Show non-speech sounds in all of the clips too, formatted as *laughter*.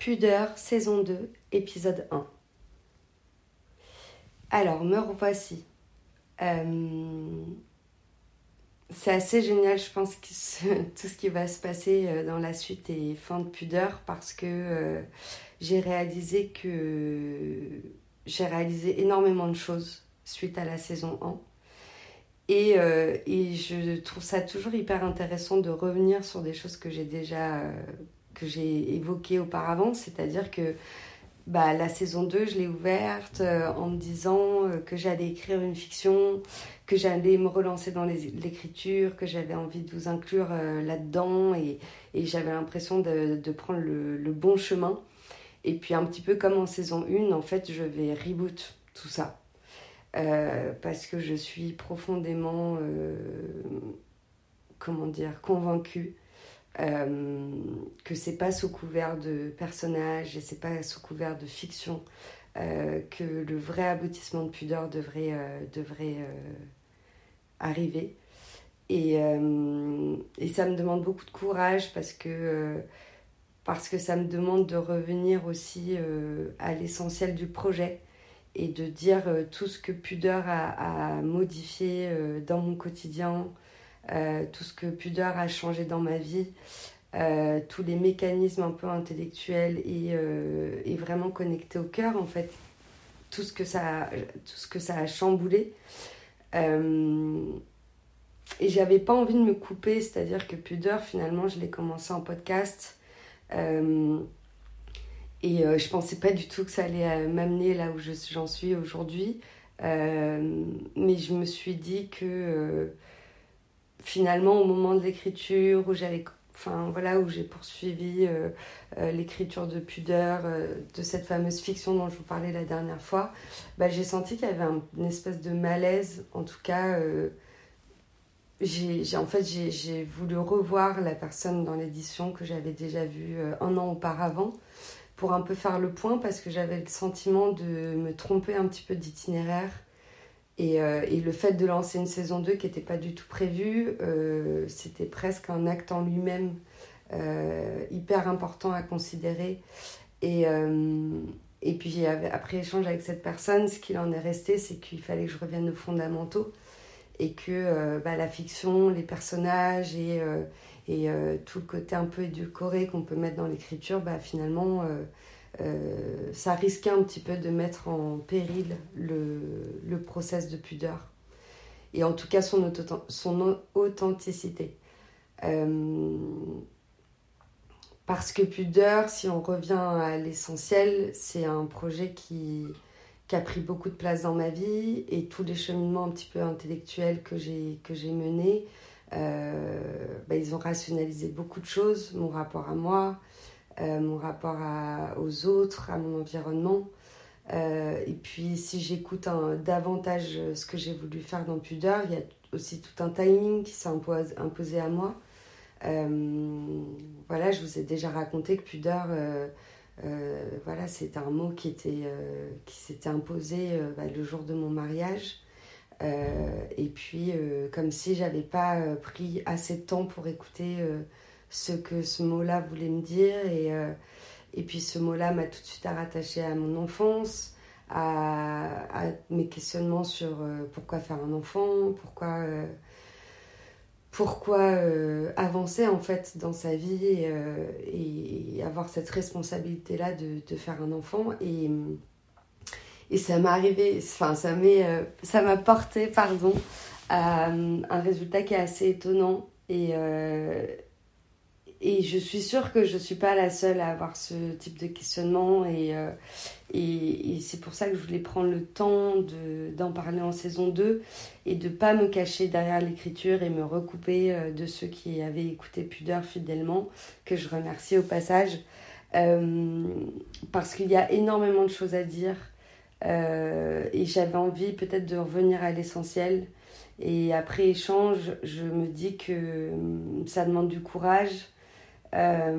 Pudeur, saison 2, épisode 1. Alors, me revoici. Euh, c'est assez génial, je pense, que *laughs* tout ce qui va se passer euh, dans la suite et fin de Pudeur parce que euh, j'ai réalisé que j'ai réalisé énormément de choses suite à la saison 1. Et, et, je trouve ça toujours hyper intéressant de revenir sur des choses que j'ai déjà que j'ai évoqué auparavant, c'est-à-dire que bah, la saison 2, je l'ai ouverte euh, en me disant euh, que j'allais écrire une fiction, que j'allais me relancer dans l'écriture, que j'avais envie de vous inclure euh, là-dedans et, et j'avais l'impression de, de, prendre le, le, bon chemin. Et puis un petit peu comme en saison 1, en fait, je vais reboot tout ça. parce que je suis profondément, comment dire, convaincue euh, que c'est pas sous couvert de personnages et c'est pas sous couvert de fiction euh, que le vrai aboutissement de pudeur devrait, euh, devrait arriver. Et, et, ça me demande beaucoup de courage parce que, parce que ça me demande de revenir aussi à l'essentiel du projet et de dire tout ce que pudeur a modifié dans mon quotidien, euh, tout ce que Pudeur a changé dans ma vie, euh, tous les mécanismes un peu intellectuels et, euh, et, vraiment connectés au cœur, en fait, tout ce que ça, tout ce que ça a chamboulé. et j'avais pas envie de me couper, c'est-à-dire que Pudeur, finalement, je l'ai commencé en podcast. et je pensais pas du tout que ça allait m'amener là où j'en suis aujourd'hui. mais je me suis dit que finalement, au moment de l'écriture, où j'avais enfin voilà où j'ai poursuivi euh, euh, l'écriture de pudeur euh, de cette fameuse fiction dont je vous parlais la dernière fois bah, j'ai senti qu'il y avait une espèce de malaise. En tout cas j'ai en fait j'ai voulu revoir la personne dans l'édition que j'avais déjà vue un an auparavant pour un peu faire le point parce que j'avais le sentiment de me tromper un petit peu d'itinéraire euh, et, le fait de lancer une saison 2 qui n'était pas du tout prévue, euh, c'était presque un acte en lui-même euh, hyper important à considérer. Et, et puis après échange avec cette personne, ce qu'il en est resté, c'est qu'il fallait que je revienne aux fondamentaux et que bah, la fiction, les personnages et, et tout le côté un peu édulcoré qu'on peut mettre dans l'écriture, bah, finalement euh, ça risquait un petit peu de mettre en péril le, le process de pudeur et en tout cas son, son authenticité. Euh, parce que Pudeur, si on revient à l'essentiel, c'est un projet qui, qui, a pris beaucoup de place dans ma vie et tous les cheminements un petit peu intellectuels que j'ai menés, euh, bah, ils ont rationalisé beaucoup de choses, mon rapport à moi, mon rapport aux autres, à mon environnement. Euh, et puis si j'écoute davantage ce que j'ai voulu faire dans Pudeur, il y a aussi tout un timing qui s'est imposé à moi. Euh, voilà, je vous ai déjà raconté que Pudeur, voilà, c'était un mot qui, était, qui s'était imposé bah, le jour de mon mariage. et puis, comme si j'avais pas pris assez de temps pour écouter ce que ce mot-là voulait me dire. Et, euh, puis ce mot-là m'a tout de suite rattaché à mon enfance, à, mes questionnements sur euh, pourquoi faire un enfant, pourquoi, euh, avancer en fait dans sa vie et, avoir cette responsabilité-là de, de, faire un enfant. Et, et ça m'est arrivé, enfin ça m'a porté, pardon, à un résultat qui est assez étonnant. Et, et je suis sûre que je ne suis pas la seule à avoir ce type de questionnement. Et, euh, et, c'est pour ça que je voulais prendre le temps d'en parler en saison 2 et de ne pas me cacher derrière l'écriture et me recouper euh, de ceux qui avaient écouté Pudeur fidèlement, que je remercie au passage. Euh, parce qu'il y a énormément de choses à dire. et j'avais envie peut-être de revenir à l'essentiel. Et après échange, je me dis que ça demande du courage, euh,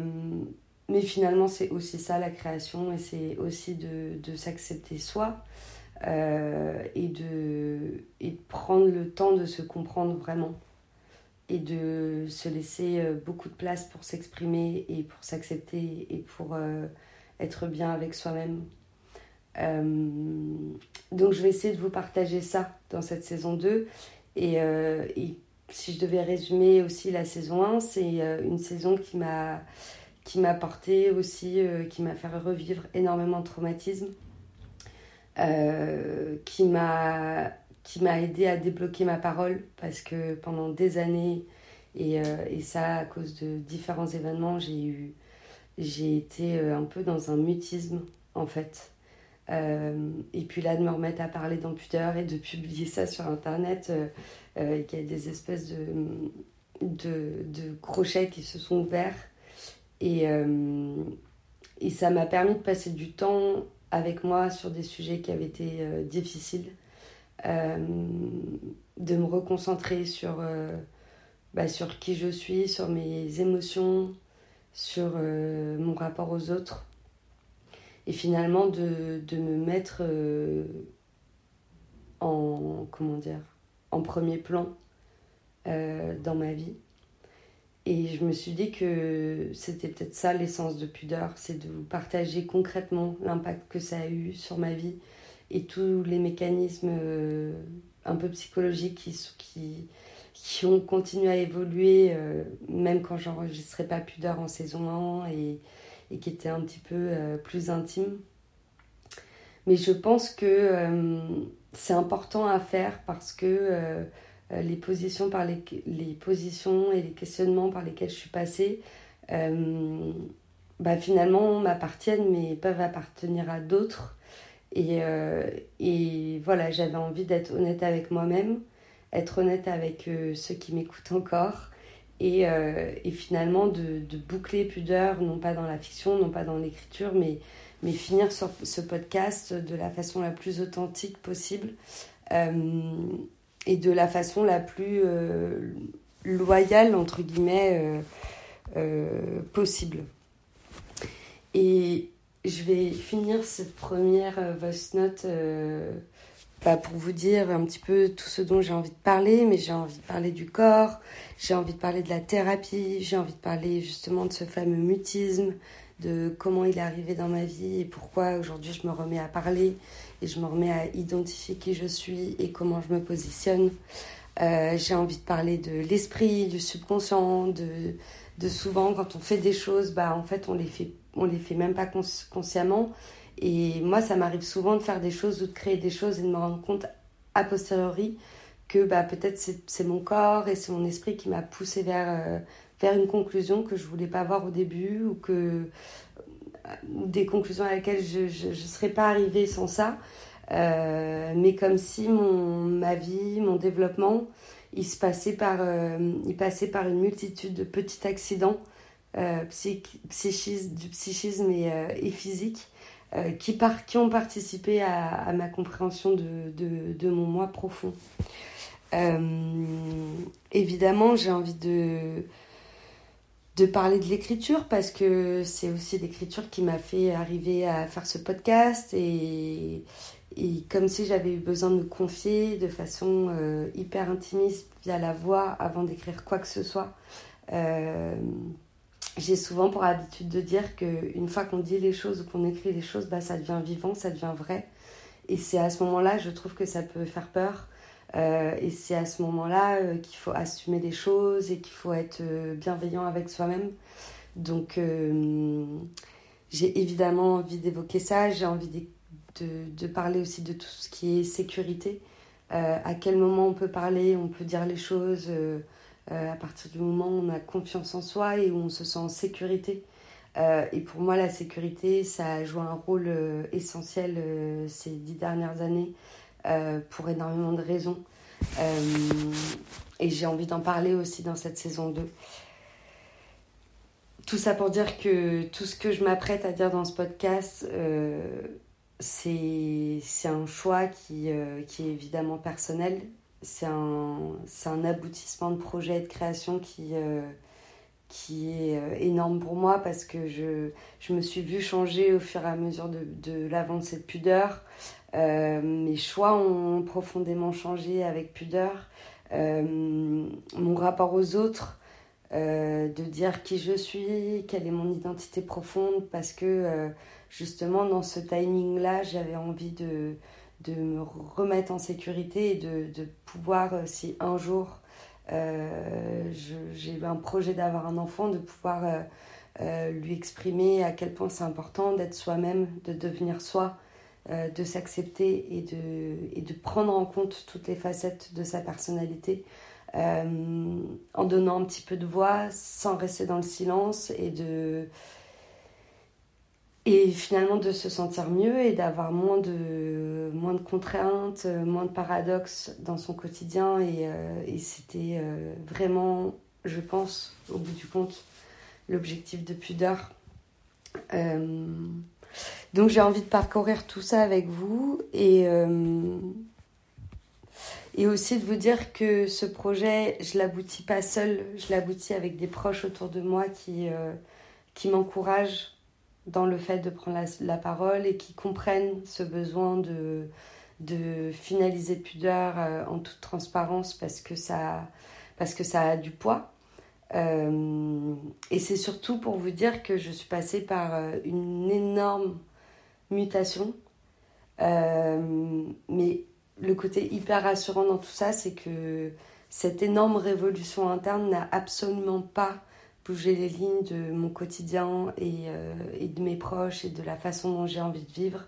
mais finalement, c'est aussi ça la création et c'est aussi de, de s'accepter soi euh, et, de, et prendre le temps de se comprendre vraiment et de se laisser euh, beaucoup de place pour s'exprimer et pour s'accepter et pour être bien avec soi-même. donc je vais essayer de vous partager ça dans cette saison 2. Et, et si je devais résumer aussi la saison 1, c'est une saison qui m'a qui porté aussi, qui m'a fait revivre énormément de traumatismes, qui m'a qui m'a aidé à débloquer ma parole parce que pendant des années, et, euh, ça à cause de différents événements, j'ai été euh, un peu dans un mutisme en fait. Euh, et puis là, de me remettre à parler d'amputeur et de publier ça sur internet, il y a des espèces de, de, de, crochets qui se sont ouverts. Et, et ça m'a permis de passer du temps avec moi sur des sujets qui avaient été difficiles euh, de me reconcentrer sur, euh, bah, sur qui je suis, sur mes émotions, sur euh, mon rapport aux autres. Et finalement de, de me mettre en, comment dire, en premier plan dans ma vie. Et je me suis dit que c'était peut-être ça l'essence de pudeur, c'est de vous partager concrètement l'impact que ça a eu sur ma vie, et tous les mécanismes euh, un peu psychologiques qui, qui, qui, ont continué à évoluer, euh, même quand j'enregistrais pas Pudeur en saison 1 et, et qui étaient un petit peu euh, plus intimes. Mais je pense que c'est important à faire parce que les, positions par les, positions et les questionnements par lesquels je suis passée, bah, finalement m'appartiennent mais peuvent appartenir à d'autres et, euh, et voilà, j'avais envie d'être honnête avec moi-même, être honnête avec euh, ceux qui m'écoutent encore. Et, euh, et finalement de, boucler pudeur, non pas dans la fiction, non pas dans l'écriture, mais, mais finir sur ce podcast de la façon la plus authentique possible et de la façon la plus loyale, entre guillemets, possible. Et, je vais finir cette première euh, voice note euh, bah, pour vous dire un petit peu tout ce dont j'ai envie de parler, mais j'ai envie de parler du corps, j'ai envie de parler de la thérapie, j'ai envie de parler justement de ce fameux mutisme, de comment il est arrivé dans ma vie et pourquoi aujourd'hui je me remets à parler et je me remets à identifier qui je suis et comment je me positionne. Euh, j'ai envie de parler de l'esprit, du subconscient, de, de souvent quand on fait des choses, bah en fait on les fait on les fait même pas consciemment. Et moi, ça m'arrive souvent de faire des choses ou de créer des choses et de me rendre compte a posteriori que bah, peut-être c'est mon corps et c'est mon esprit qui m'a poussé vers, euh, vers une conclusion que je voulais pas avoir au début ou que ou des conclusions à laquelle je ne serais pas arrivée sans ça. Euh, mais comme si mon, ma vie, mon développement, il se passait par, euh, il passait par une multitude de petits accidents euh, du psychisme euh, et physique euh, qui, par, qui ont participé à, ma compréhension de, de, mon moi profond. évidemment, j'ai envie de, de parler de l'écriture parce que c'est aussi l'écriture qui m'a fait arriver à faire ce podcast et, et comme si j'avais eu besoin de me confier de façon hyper intimiste via la voix avant d'écrire quoi que ce soit. Euh, j'ai souvent pour habitude de dire qu'une fois qu'on dit les choses ou qu'on écrit les choses, bah, ça devient vivant, ça devient vrai. Et c'est à ce moment-là, je trouve que ça peut faire peur. Euh, et c'est à ce moment-là euh, qu'il faut assumer les choses et qu'il faut être euh, bienveillant avec soi-même. Donc, j'ai évidemment envie d'évoquer ça. J'ai envie de, de, parler aussi de tout ce qui est sécurité. à quel moment on peut parler, on peut dire les choses à partir du moment où on a confiance en soi et où on se sent en sécurité. Euh, et pour moi, la sécurité, ça a joué un rôle euh, essentiel ces dix dernières années pour énormément de raisons. et j'ai envie d'en parler aussi dans cette saison 2. Tout ça pour dire que tout ce que je m'apprête à dire dans ce podcast, c'est un choix qui, qui est évidemment personnel c'est un, un, aboutissement de projet de création qui, euh, qui est euh, énorme pour moi parce que je, je, me suis vue changer au fur et à mesure de, de l'avancée de pudeur. Euh, mes choix ont profondément changé avec pudeur. mon rapport aux autres de dire qui je suis, quelle est mon identité profonde, parce que justement dans ce timing-là, j'avais envie de, de me remettre en sécurité et de, de pouvoir, si un jour j'ai eu un projet d'avoir un enfant, de pouvoir euh, lui exprimer à quel point c'est important d'être soi-même, de devenir soi, euh, de s'accepter et de, et de prendre en compte toutes les facettes de sa personnalité euh, en donnant un petit peu de voix sans rester dans le silence et de et finalement de se sentir mieux et d'avoir moins de, moins de contraintes, moins de paradoxes dans son quotidien. Et, et c'était vraiment, je pense, au bout du compte, l'objectif de pudeur. Euh, donc j'ai envie de parcourir tout ça avec vous et, euh, et aussi de vous dire que ce projet, je l'aboutis pas seul, je l'aboutis avec des proches autour de moi qui, euh, qui m'encouragent dans le fait de prendre la, parole et qui comprennent ce besoin de, de finaliser pudeur en toute transparence parce que ça, parce que ça a du poids. Euh, et c'est surtout pour vous dire que je suis passée par euh, une énorme mutation. Euh, mais le côté hyper rassurant dans tout ça, c'est que cette énorme révolution interne n'a absolument pas bougé les lignes de mon quotidien et, et, de mes proches et de la façon dont j'ai envie de vivre.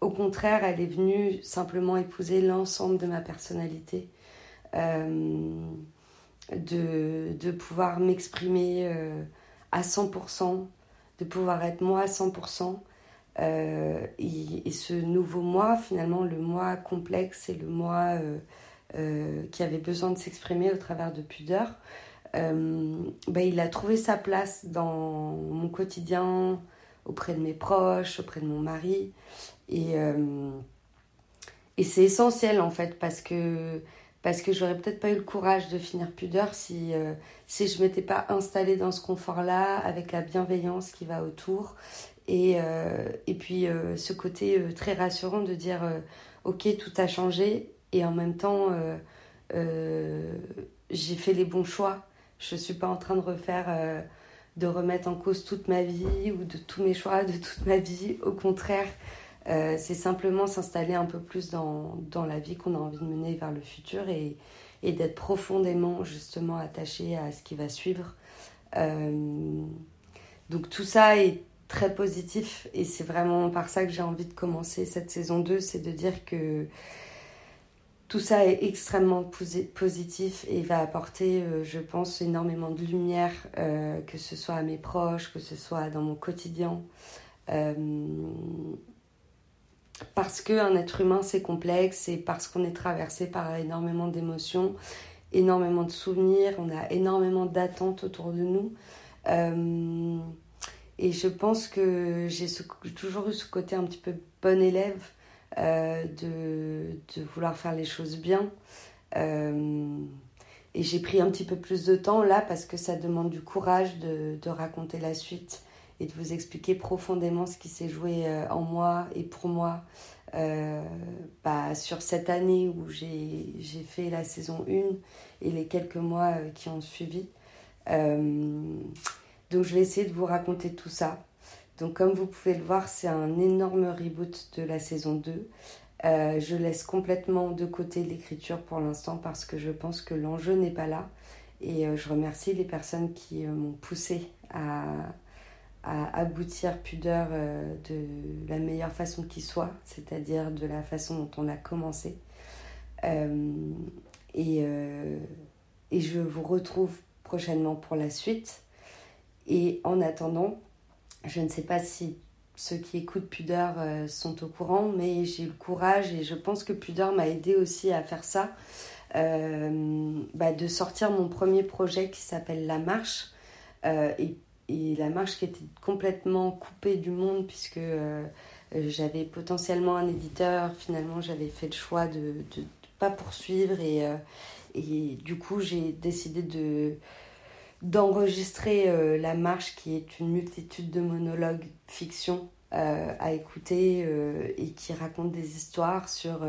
Au contraire, elle est venue simplement épouser l'ensemble de ma personnalité de, de pouvoir m'exprimer euh, à 100%, de pouvoir être moi à 100%. Euh, et, ce nouveau moi, finalement, le moi complexe et le moi euh, qui avait besoin de s'exprimer au travers de pudeur, bah, il a trouvé sa place dans mon quotidien, auprès de mes proches, auprès de mon mari. Et, et c'est essentiel en fait parce que parce que j'aurais peut-être pas eu le courage de finir pudeur si, euh, si je m'étais pas installée dans ce confort-là, avec la bienveillance qui va autour. Et, euh, et puis euh, ce côté très rassurant de dire ok, tout a changé, et en même temps, j'ai fait les bons choix. Je suis pas en train de refaire, de remettre en cause toute ma vie ou de tous mes choix de toute ma vie. Au contraire, euh, c'est simplement s'installer un peu plus dans, dans la vie qu'on a envie de mener vers le futur et, et d'être profondément justement attaché à ce qui va suivre. Euh, donc tout ça est très positif et c'est vraiment par ça que j'ai envie de commencer cette saison 2, c'est de dire que tout ça est extrêmement positif et va apporter, euh, je pense, énormément de lumière, que ce soit à mes proches, que ce soit dans mon quotidien parce qu'un être humain c'est complexe et parce qu'on est traversé par énormément d'émotions, énormément de souvenirs, on a énormément d'attentes autour de nous. Euh, et je pense que j'ai toujours eu ce côté un petit peu bon élève euh, de, de, vouloir faire les choses bien. Euh, et j'ai pris un petit peu plus de temps là parce que ça demande du courage de, de raconter la suite et de vous expliquer profondément ce qui s'est joué euh, en moi et pour moi bah, sur cette année où j'ai fait la saison 1 et les quelques mois qui ont suivi. donc je vais essayer de vous raconter tout ça. Donc comme vous pouvez le voir, c'est un énorme reboot de la saison 2. je laisse complètement de côté l'écriture pour l'instant parce que je pense que l'enjeu n'est pas là. Et je remercie les personnes qui m'ont poussé à, aboutir pudeur euh, de la meilleure façon qui soit, c'est-à-dire de la façon dont on a commencé. Euh, et, euh, et je vous retrouve prochainement pour la suite. Et en attendant, je ne sais pas si ceux qui écoutent Pudeur sont au courant, mais j'ai eu le courage et je pense que Pudeur m'a aidé aussi à faire ça, bah, de sortir mon premier projet qui s'appelle La Marche. et et la marche qui était complètement coupée du monde puisque euh, j'avais potentiellement un éditeur. Finalement, j'avais fait le choix de ne pas poursuivre euh, et du coup, j'ai décidé de d'enregistrer euh, la marche qui est une multitude de monologues fiction à écouter et qui raconte des histoires sur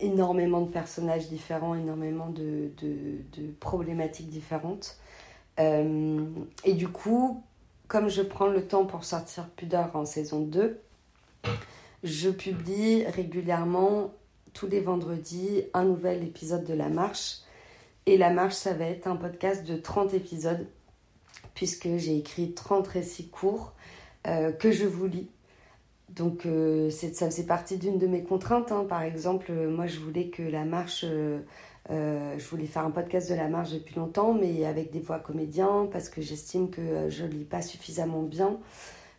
énormément de personnages différents, énormément de, de, problématiques différentes. Euh, et du coup, comme je prends le temps pour sortir Pudeur en saison 2, je publie régulièrement tous les vendredis un nouvel épisode de La Marche. Et La Marche, ça va être un podcast de 30 épisodes, puisque j'ai écrit 30 récits courts euh, que je vous lis donc euh, ça faisait partie d'une de mes contraintes. Hein. Par exemple, euh, moi je voulais que la marche, je voulais faire un podcast de la marche depuis longtemps, mais avec des voix comédiens, parce que j'estime que je lis pas suffisamment bien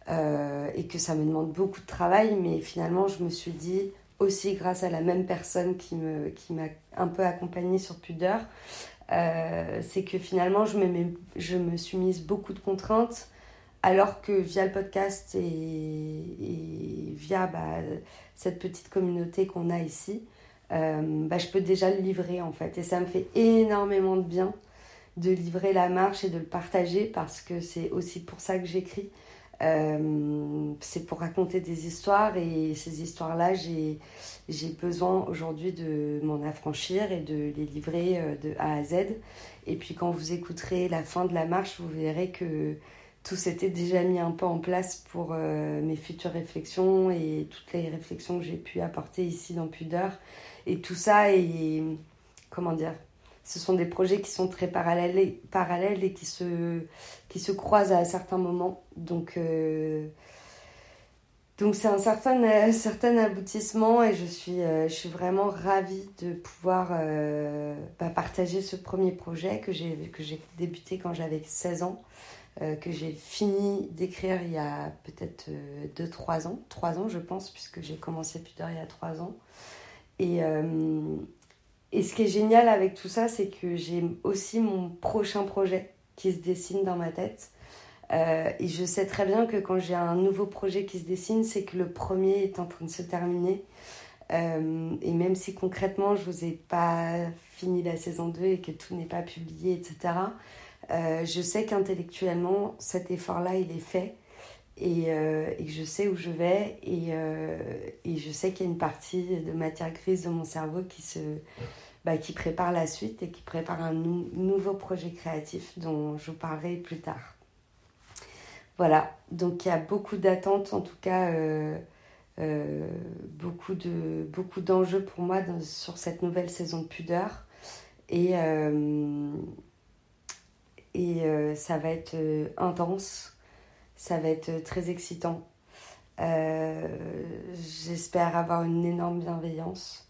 et que ça me demande beaucoup de travail. Mais finalement, je me suis dit, aussi grâce à la même personne qui m'a qui un peu accompagnée sur Pudeur, c'est que finalement je me, je me suis mise beaucoup de contraintes alors que via le podcast et, via bah, cette petite communauté qu'on a ici, euh, bah, je peux déjà le livrer en fait. Et ça me fait énormément de bien de livrer la marche et de le partager parce que c'est aussi pour ça que j'écris. Euh, c'est pour raconter des histoires et ces histoires-là, j'ai, besoin aujourd'hui de m'en affranchir et de les livrer euh, de A à Z. Et puis quand vous écouterez la fin de la marche, vous verrez que tout s'était déjà mis un peu en place pour euh, mes futures réflexions et toutes les réflexions que j'ai pu apporter ici dans Pudeur. Et tout ça est, comment dire, ce sont des projets qui sont très parallèles et, parallèles et qui, se, qui se croisent à certains moments. Donc, euh, donc c'est un certain, certain aboutissement et je suis, euh, je suis vraiment ravie de pouvoir bah, partager ce premier projet que j'ai débuté quand j'avais 16 ans. Euh, que j'ai fini d'écrire il y a peut-être 2-3 euh, ans, 3 ans je pense, puisque j'ai commencé tard il y a 3 ans. Et, euh, et ce qui est génial avec tout ça, c'est que j'ai aussi mon prochain projet qui se dessine dans ma tête. et je sais très bien que quand j'ai un nouveau projet qui se dessine, c'est que le premier est en train de se terminer. et même si concrètement je vous ai pas fini la saison 2 et que tout n'est pas publié, etc., euh, je sais qu'intellectuellement, cet effort-là, il est fait. Et, euh, et, je sais où je vais. Et, euh, et je sais qu'il y a une partie de matière grise de mon cerveau qui, se, bah, qui prépare la suite et qui prépare un nouveau projet créatif dont je vous parlerai plus tard. Voilà, donc il y a beaucoup d'attentes, en tout cas beaucoup, de, beaucoup d'enjeux pour moi sur cette nouvelle saison de pudeur. Et, et euh, ça va être euh, intense, ça va être euh, très excitant. J'espère avoir une énorme bienveillance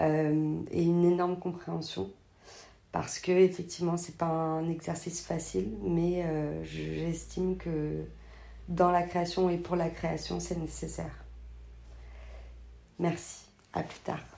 et une énorme compréhension parce que effectivement c'est pas un exercice facile mais j'estime que dans la création et pour la création c'est nécessaire. Merci, à plus tard.